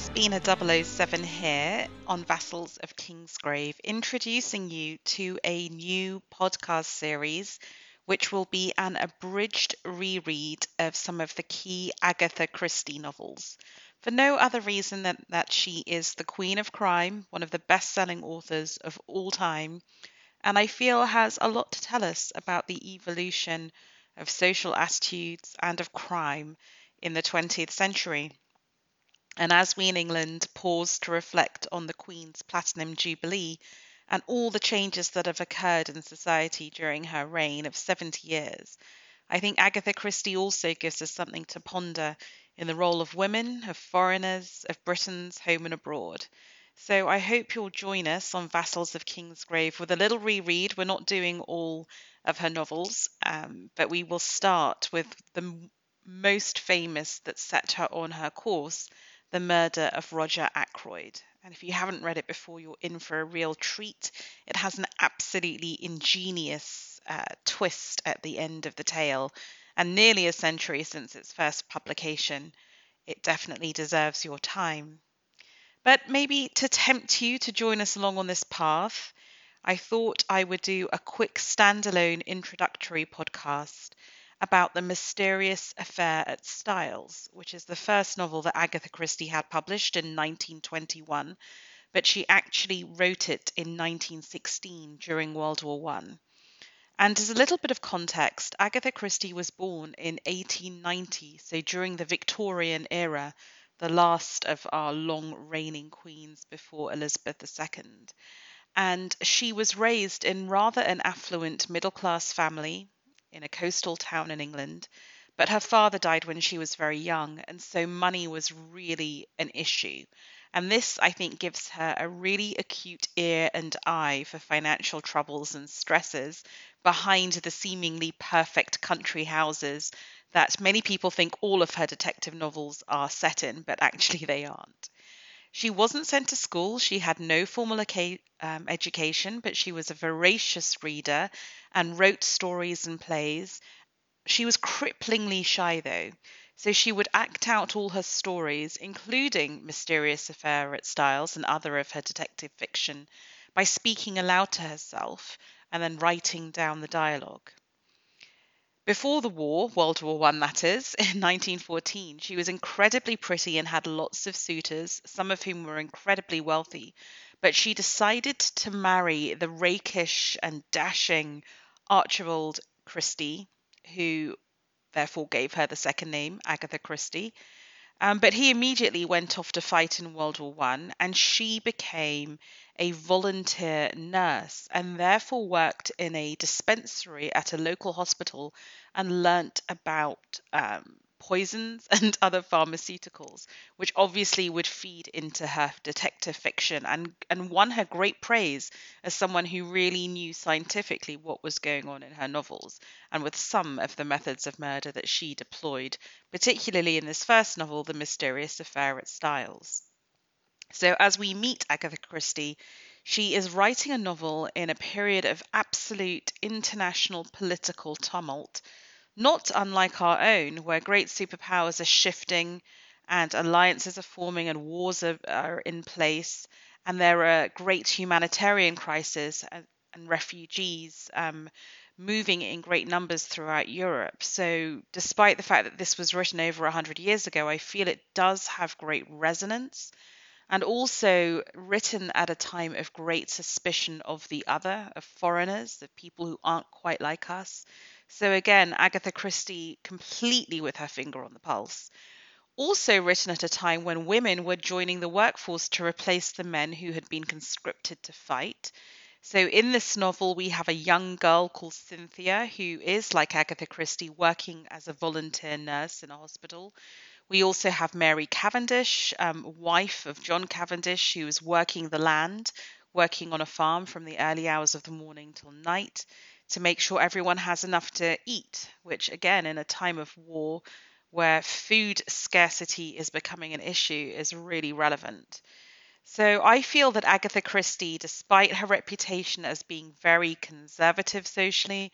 it's Bina 007 here on Vassals of Kingsgrave, introducing you to a new podcast series which will be an abridged reread of some of the key Agatha Christie novels. For no other reason than that she is the Queen of Crime, one of the best selling authors of all time, and I feel has a lot to tell us about the evolution of social attitudes and of crime in the 20th century. And as we in England pause to reflect on the Queen's Platinum Jubilee and all the changes that have occurred in society during her reign of 70 years, I think Agatha Christie also gives us something to ponder in the role of women, of foreigners, of Britons home and abroad. So I hope you'll join us on Vassals of Kingsgrave with a little reread. We're not doing all of her novels, um, but we will start with the most famous that set her on her course the Murder of Roger Ackroyd. And if you haven't read it before, you're in for a real treat. It has an absolutely ingenious uh, twist at the end of the tale, and nearly a century since its first publication. It definitely deserves your time. But maybe to tempt you to join us along on this path, I thought I would do a quick standalone introductory podcast about the mysterious affair at Styles, which is the first novel that Agatha Christie had published in 1921, but she actually wrote it in 1916 during World War One. And as a little bit of context, Agatha Christie was born in 1890, so during the Victorian era, the last of our long reigning queens before Elizabeth II. And she was raised in rather an affluent middle class family in a coastal town in England. But her father died when she was very young, and so money was really an issue. And this, I think, gives her a really acute ear and eye for financial troubles and stresses behind the seemingly perfect country houses that many people think all of her detective novels are set in, but actually they aren't. She wasn't sent to school. She had no formal um, education, but she was a voracious reader and wrote stories and plays. She was cripplingly shy, though, so she would act out all her stories, including Mysterious Affair at Styles and other of her detective fiction, by speaking aloud to herself and then writing down the dialogue. Before the war, World War One that is, in 1914, she was incredibly pretty and had lots of suitors, some of whom were incredibly wealthy. But she decided to marry the rakish and dashing Archibald Christie, who therefore gave her the second name, Agatha Christie. Um, but he immediately went off to fight in World War One, and she became a volunteer nurse and therefore worked in a dispensary at a local hospital and learnt about um, poisons and other pharmaceuticals, which obviously would feed into her detective fiction and, and won her great praise as someone who really knew scientifically what was going on in her novels and with some of the methods of murder that she deployed, particularly in this first novel, The Mysterious Affair at Styles. So, as we meet Agatha Christie, she is writing a novel in a period of absolute international political tumult, not unlike our own, where great superpowers are shifting and alliances are forming and wars are, are in place, and there are great humanitarian crises and, and refugees um, moving in great numbers throughout Europe. So, despite the fact that this was written over 100 years ago, I feel it does have great resonance and also written at a time of great suspicion of the other, of foreigners, of people who aren't quite like us. So again, Agatha Christie completely with her finger on the pulse. Also written at a time when women were joining the workforce to replace the men who had been conscripted to fight. So in this novel, we have a young girl called Cynthia who is, like Agatha Christie, working as a volunteer nurse in a hospital. We also have Mary Cavendish, um, wife of John Cavendish, who is working the land, working on a farm from the early hours of the morning till night to make sure everyone has enough to eat, which, again, in a time of war where food scarcity is becoming an issue, is really relevant. So I feel that Agatha Christie, despite her reputation as being very conservative socially,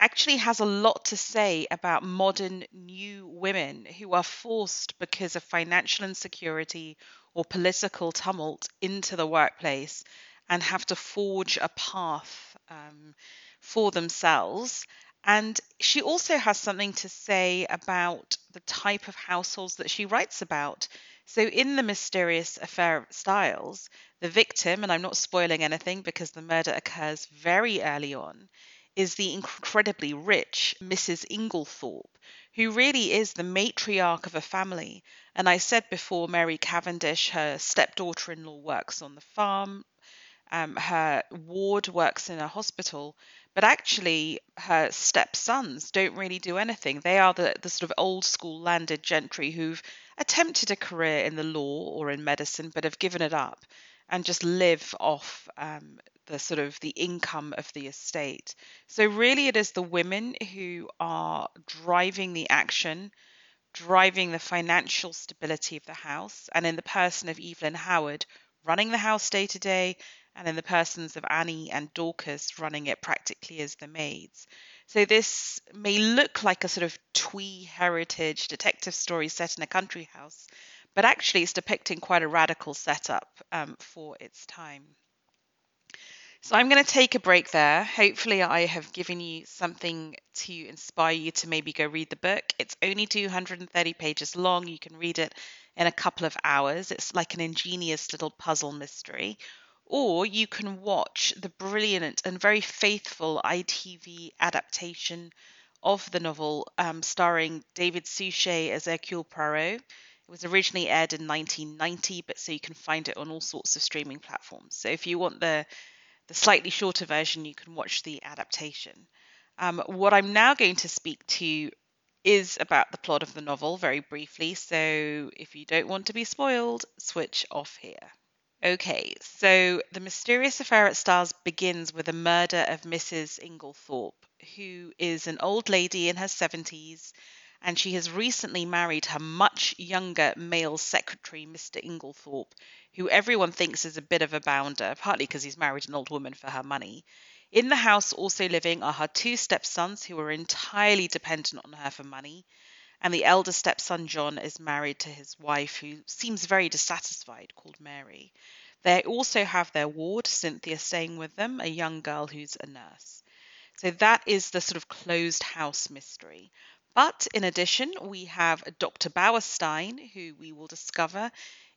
actually has a lot to say about modern new women who are forced because of financial insecurity or political tumult into the workplace and have to forge a path um, for themselves. And she also has something to say about the type of households that she writes about. So, in The Mysterious Affair of Styles, the victim, and I'm not spoiling anything because the murder occurs very early on, is the incredibly rich Mrs. Inglethorpe, who really is the matriarch of a family. And I said before, Mary Cavendish, her stepdaughter in law, works on the farm. Um, her ward works in a hospital, but actually her stepsons don't really do anything. They are the, the sort of old school landed gentry who've attempted a career in the law or in medicine, but have given it up and just live off um, the sort of the income of the estate. So really, it is the women who are driving the action, driving the financial stability of the house, and in the person of Evelyn Howard, running the house day to day, and in the persons of Annie and Dorcas running it practically as the maids. So this may look like a sort of twee heritage detective story set in a country house, but actually it's depicting quite a radical setup um, for its time. So I'm going to take a break there. Hopefully, I have given you something to inspire you to maybe go read the book. It's only 230 pages long. You can read it in a couple of hours. It's like an ingenious little puzzle mystery. Or you can watch the brilliant and very faithful ITV adaptation of the novel um, starring David Suchet as Hercule Poirot. It was originally aired in 1990, but so you can find it on all sorts of streaming platforms. So if you want the the slightly shorter version, you can watch the adaptation. Um, what I'm now going to speak to is about the plot of the novel very briefly, so if you don't want to be spoiled, switch off here. Okay, so The Mysterious Affair at Styles begins with the murder of Mrs. Inglethorpe, who is an old lady in her 70s, and she has recently married her much younger male secretary, Mr. Inglethorpe, who everyone thinks is a bit of a bounder, partly because he's married an old woman for her money. In the house, also living, are her two stepsons who are entirely dependent on her for money and the elder stepson John is married to his wife, who seems very dissatisfied, called Mary. They also have their ward, Cynthia, staying with them, a young girl who's a nurse. So that is the sort of closed house mystery. But in addition, we have Dr. Bauerstein, who we will discover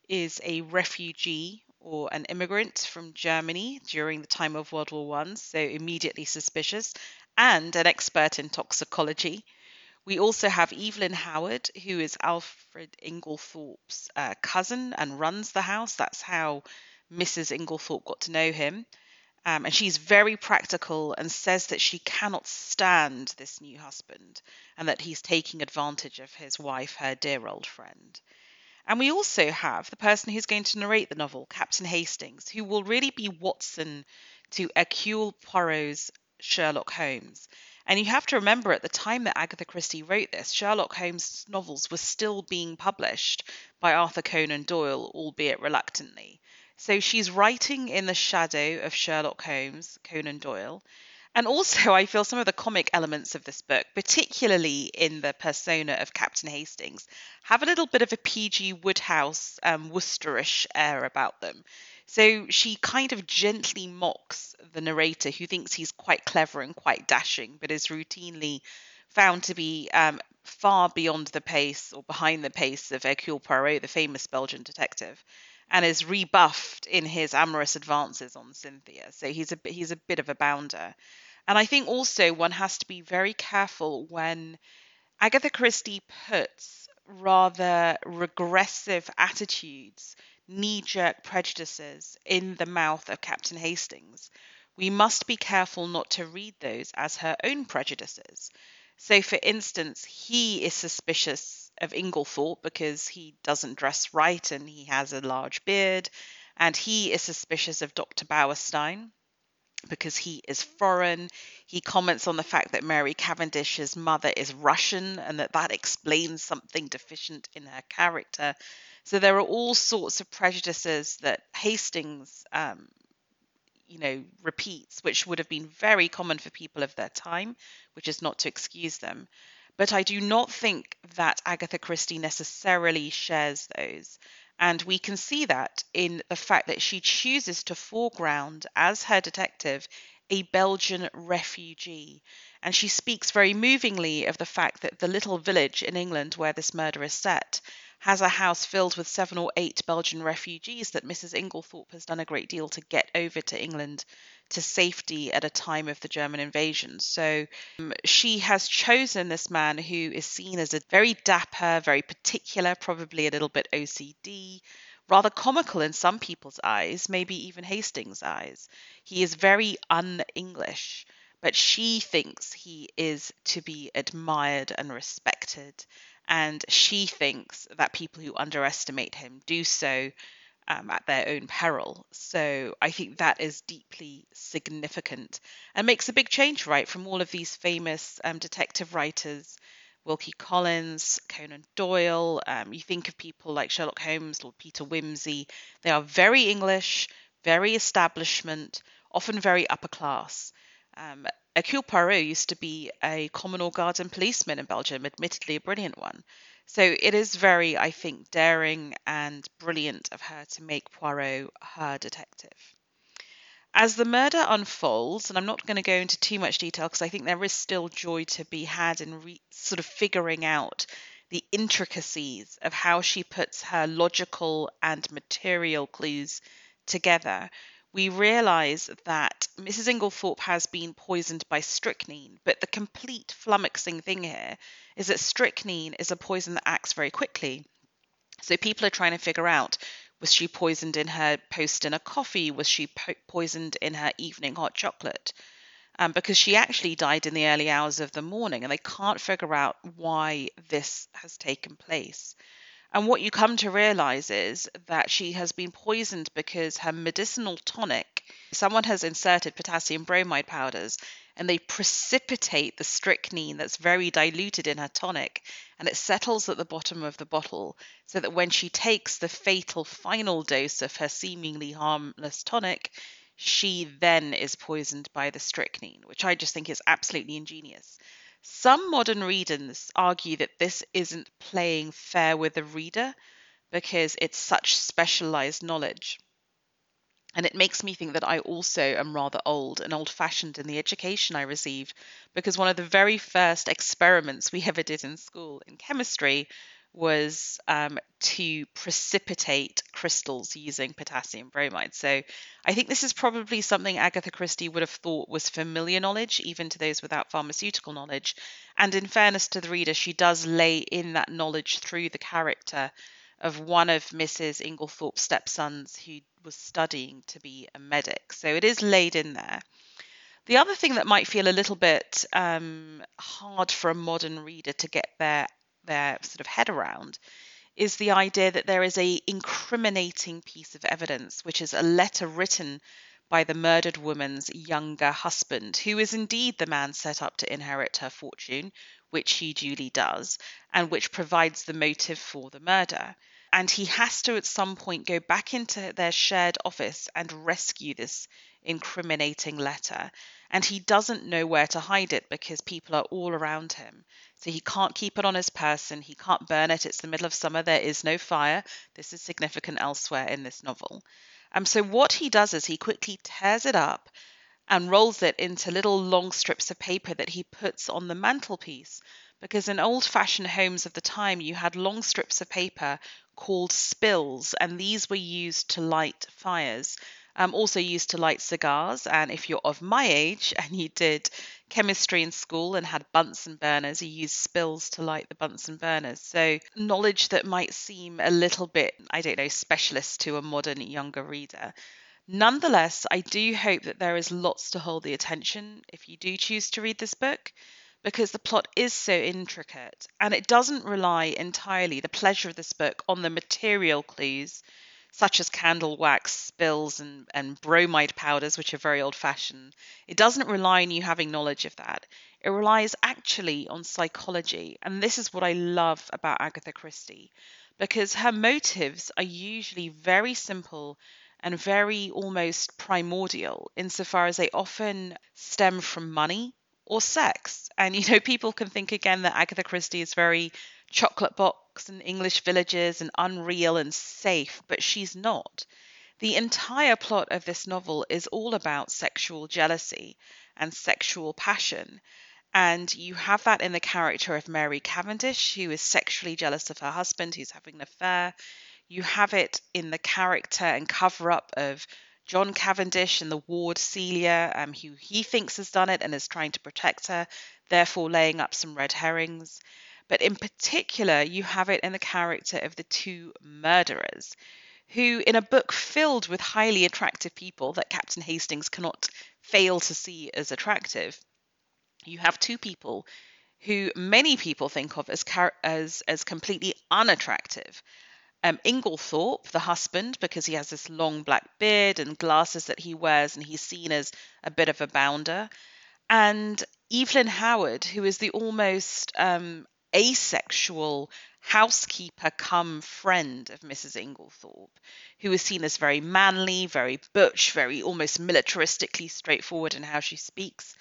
is a refugee or an immigrant from Germany during the time of World War One, so immediately suspicious, and an expert in toxicology. We also have Evelyn Howard, who is Alfred Inglethorpe's uh, cousin and runs the house. That's how Mrs. Inglethorpe got to know him. Um, and she's very practical and says that she cannot stand this new husband and that he's taking advantage of his wife, her dear old friend. And we also have the person who's going to narrate the novel, Captain Hastings, who will really be Watson to Hercule Poirot's Sherlock Holmes. And you have to remember at the time that Agatha Christie wrote this, Sherlock Holmes novels were still being published by Arthur Conan Doyle, albeit reluctantly. So she's writing in the shadow of Sherlock Holmes, Conan Doyle. And also, I feel some of the comic elements of this book, particularly in the persona of Captain Hastings, have a little bit of a P.G. Wodehouse um, Woosterish air about them. So she kind of gently mocks the narrator who thinks he's quite clever and quite dashing, but is routinely found to be um, far beyond the pace or behind the pace of Hercule Poirot, the famous Belgian detective, and is rebuffed in his amorous advances on Cynthia. So he's a he's a bit of a bounder. And I think also one has to be very careful when Agatha Christie puts rather regressive attitudes knee jerk prejudices in the mouth of Captain Hastings, we must be careful not to read those as her own prejudices. So, for instance, he is suspicious of Inglethorpe because he doesn't dress right and he has a large beard, and he is suspicious of Dr. Bauerstein because he is foreign. He comments on the fact that Mary Cavendish's mother is Russian and that that explains something deficient in her character. So there are all sorts of prejudices that Hastings, um, you know, repeats, which would have been very common for people of their time, which is not to excuse them. But I do not think that Agatha Christie necessarily shares those. And we can see that in the fact that she chooses to foreground as her detective a Belgian refugee. And she speaks very movingly of the fact that the little village in England where this murder is set has a house filled with seven or eight Belgian refugees that Mrs. Inglethorpe has done a great deal to get over to England to safety at a time of the German invasion. So um, she has chosen this man who is seen as a very dapper, very particular, probably a little bit OCD, rather comical in some people's eyes, maybe even Hastings' eyes. He is very un English but she thinks he is to be admired and respected and she thinks that people who underestimate him do so um, at their own peril. So I think that is deeply significant and makes a big change, right, from all of these famous um, detective writers. Wilkie Collins, Conan Doyle. Um, you think of people like Sherlock Holmes, Lord Peter Wimsey. They are very English, very establishment, often very upper class. Um, Hercule Poirot used to be a common or guardian policeman in Belgium, admittedly a brilliant one. So it is very, I think, daring and brilliant of her to make Poirot her detective. As the murder unfolds, and I'm not going to go into too much detail because I think there is still joy to be had in re- sort of figuring out the intricacies of how she puts her logical and material clues together we realise that Mrs. Inglethorpe has been poisoned by strychnine, but the complete flummoxing thing here is that strychnine is a poison that acts very quickly. So people are trying to figure out was she poisoned in her post dinner coffee? Was she po- poisoned in her evening hot chocolate? Um, because she actually died in the early hours of the morning, and they can't figure out why this has taken place. And what you come to realize is that she has been poisoned because her medicinal tonic, someone has inserted potassium bromide powders and they precipitate the strychnine that's very diluted in her tonic and it settles at the bottom of the bottle so that when she takes the fatal final dose of her seemingly harmless tonic, she then is poisoned by the strychnine, which I just think is absolutely ingenious. Some modern readers argue that this isn't playing fair with the reader because it's such specialized knowledge. And it makes me think that I also am rather old and old fashioned in the education I received because one of the very first experiments we ever did in school in chemistry was um, to precipitate crystals using potassium bromide. So I think this is probably something Agatha Christie would have thought was familiar knowledge, even to those without pharmaceutical knowledge. And in fairness to the reader, she does lay in that knowledge through the character of one of Mrs. Inglethorpe's stepsons who was studying to be a medic. So it is laid in there. The other thing that might feel a little bit um, hard for a modern reader to get their their sort of head around is the idea that there is a incriminating piece of evidence, which is a letter written by the murdered woman's younger husband, who is indeed the man set up to inherit her fortune, which he duly does, and which provides the motive for the murder. And he has to at some point go back into their shared office and rescue this incriminating letter. And he doesn't know where to hide it because people are all around him. So he can't keep it on his person. He can't burn it. It's the middle of summer. There is no fire. This is significant elsewhere in this novel. Um, so what he does is he quickly tears it up and rolls it into little long strips of paper that he puts on the mantelpiece. Because in old fashioned homes of the time, you had long strips of paper called spills, and these were used to light fires um, also used to light cigars. And if you're of my age and you did chemistry in school and had Bunsen burners, you used spills to light the Bunsen burners. So knowledge that might seem a little bit, I don't know, specialist to a modern younger reader. Nonetheless, I do hope that there is lots to hold the attention if you do choose to read this book because the plot is so intricate and it doesn't rely entirely, the pleasure of this book, on the material clues such as candle wax spills and, and bromide powders, which are very old fashioned. It doesn't rely on you having knowledge of that. It relies actually on psychology. And this is what I love about Agatha Christie, because her motives are usually very simple and very almost primordial insofar as they often stem from money or sex. And, you know, people can think again that Agatha Christie is very chocolate box and English villages and unreal and safe, but she's not. The entire plot of this novel is all about sexual jealousy and sexual passion. And you have that in the character of Mary Cavendish, who is sexually jealous of her husband, who's having an affair. You have it in the character and cover up of John Cavendish and the ward Celia, um, who he thinks has done it and is trying to protect her, therefore laying up some red herrings. But in particular, you have it in the character of the two murderers, who, in a book filled with highly attractive people that Captain Hastings cannot fail to see as attractive, you have two people who many people think of as as as completely unattractive. Um, Inglethorpe, the husband, because he has this long black beard and glasses that he wears, and he's seen as a bit of a bounder, and Evelyn Howard, who is the almost um, asexual housekeeper come friend of Mrs. Inglethorpe, who is seen as very manly, very butch, very almost militaristically straightforward in how she speaks.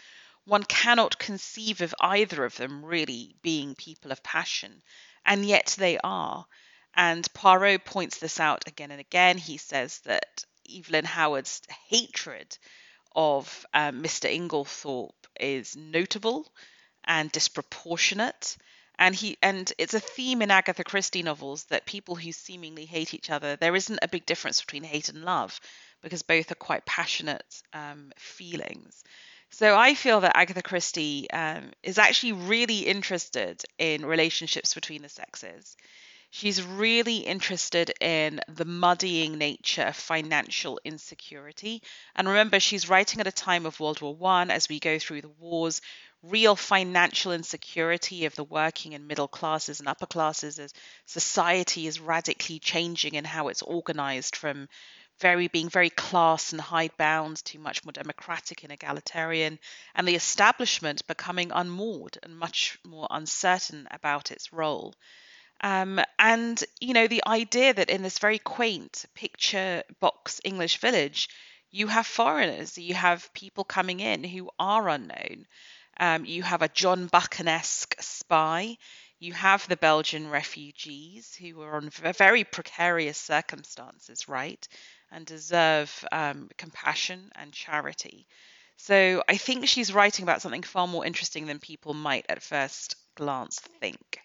One cannot conceive of either of them really being people of passion, and yet they are. And Poirot points this out again and again. He says that Evelyn Howard's hatred of um, Mr. Inglethorpe is notable and disproportionate and he and it's a theme in Agatha Christie novels that people who seemingly hate each other there isn't a big difference between hate and love because both are quite passionate um, feelings. So I feel that Agatha Christie um, is actually really interested in relationships between the sexes. She's really interested in the muddying nature of financial insecurity. And remember, she's writing at a time of World War One as we go through the wars real financial insecurity of the working and middle classes and upper classes as society is radically changing in how it's organized from very being very class and hidebound to much more democratic and egalitarian and the establishment becoming unmoored and much more uncertain about its role. Um, and you know the idea that in this very quaint picture box english village you have foreigners you have people coming in who are unknown um, you have a John Buchan-esque spy. You have the Belgian refugees who are on very precarious circumstances, right, and deserve um, compassion and charity. So I think she's writing about something far more interesting than people might at first glance think.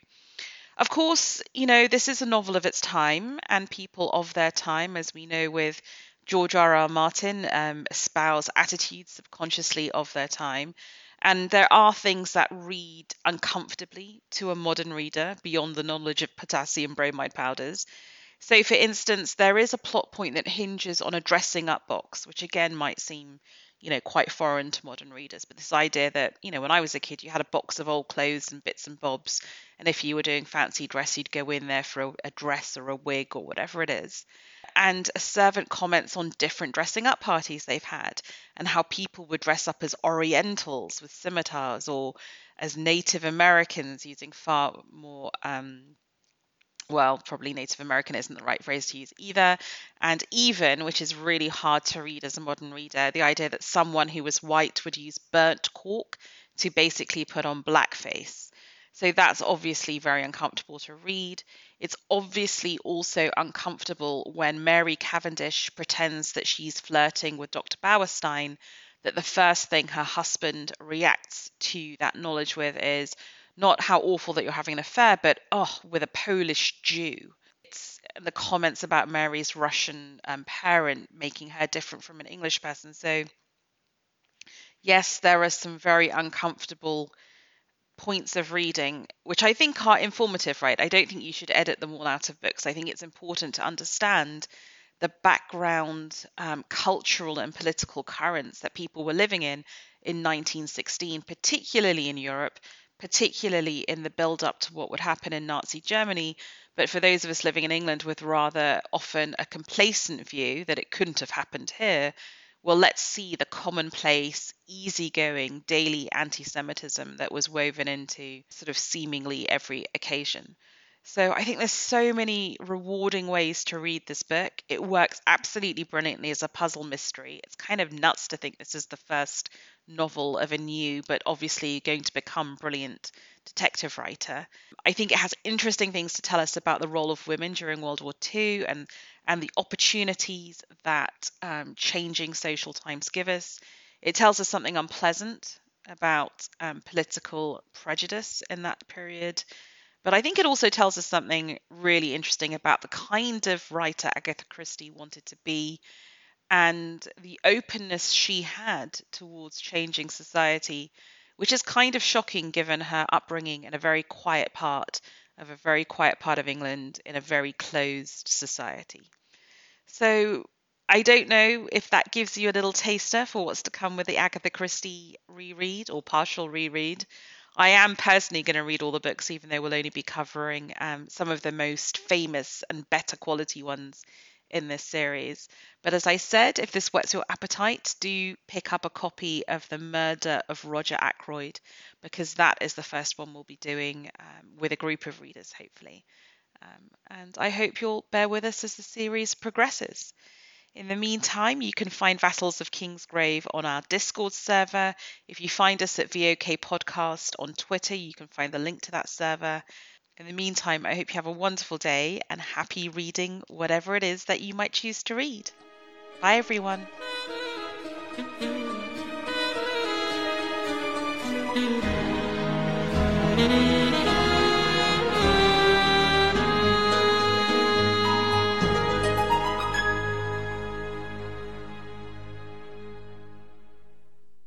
Of course, you know, this is a novel of its time, and people of their time, as we know with George R. R. Martin, um, espouse attitudes subconsciously of their time. And there are things that read uncomfortably to a modern reader beyond the knowledge of potassium bromide powders. So, for instance, there is a plot point that hinges on a dressing up box, which again might seem, you know, quite foreign to modern readers. But this idea that, you know, when I was a kid, you had a box of old clothes and bits and bobs. And if you were doing fancy dress, you'd go in there for a, a dress or a wig or whatever it is and a servant comments on different dressing up parties they've had and how people would dress up as Orientals with scimitars or as Native Americans using far more. Um, well, probably Native American isn't the right phrase to use either. And even, which is really hard to read as a modern reader, the idea that someone who was white would use burnt cork to basically put on blackface. So that's obviously very uncomfortable to read. It's obviously also uncomfortable when Mary Cavendish pretends that she's flirting with Dr. Bauerstein, that the first thing her husband reacts to that knowledge with is not how awful that you're having an affair, but oh, with a Polish Jew. It's the comments about Mary's Russian um, parent making her different from an English person. So, yes, there are some very uncomfortable points of reading, which I think are informative, right? I don't think you should edit them all out of books. I think it's important to understand the background um, cultural and political currents that people were living in in 1916, particularly in Europe, particularly in the build up to what would happen in Nazi Germany. But for those of us living in England with rather often a complacent view that it couldn't have happened here, well, let's see the commonplace, easygoing, daily anti Semitism that was woven into sort of seemingly every occasion. So I think there's so many rewarding ways to read this book. It works absolutely brilliantly as a puzzle mystery. It's kind of nuts to think this is the first novel of a new, but obviously going to become brilliant detective writer. I think it has interesting things to tell us about the role of women during World War II and and the opportunities that um, changing social times give us. It tells us something unpleasant about um, political prejudice in that period but I think it also tells us something really interesting about the kind of writer Agatha Christie wanted to be and the openness she had towards changing society, which is kind of shocking given her upbringing in a very quiet part of a very quiet part of England in a very closed society. So I don't know if that gives you a little taster for what's to come with the Agatha Christie reread or partial reread. I am personally going to read all the books, even though we'll only be covering um, some of the most famous and better quality ones in this series. But as I said, if this whets your appetite, do pick up a copy of The Murder of Roger Ackroyd, because that is the first one we'll be doing um, with a group of readers, hopefully. Um, and I hope you'll bear with us as the series progresses. In the meantime, you can find Vassals of Kingsgrave on our Discord server. If you find us at VOK Podcast on Twitter, you can find the link to that server. In the meantime, I hope you have a wonderful day and happy reading whatever it is that you might choose to read. Bye, everyone. Thank you.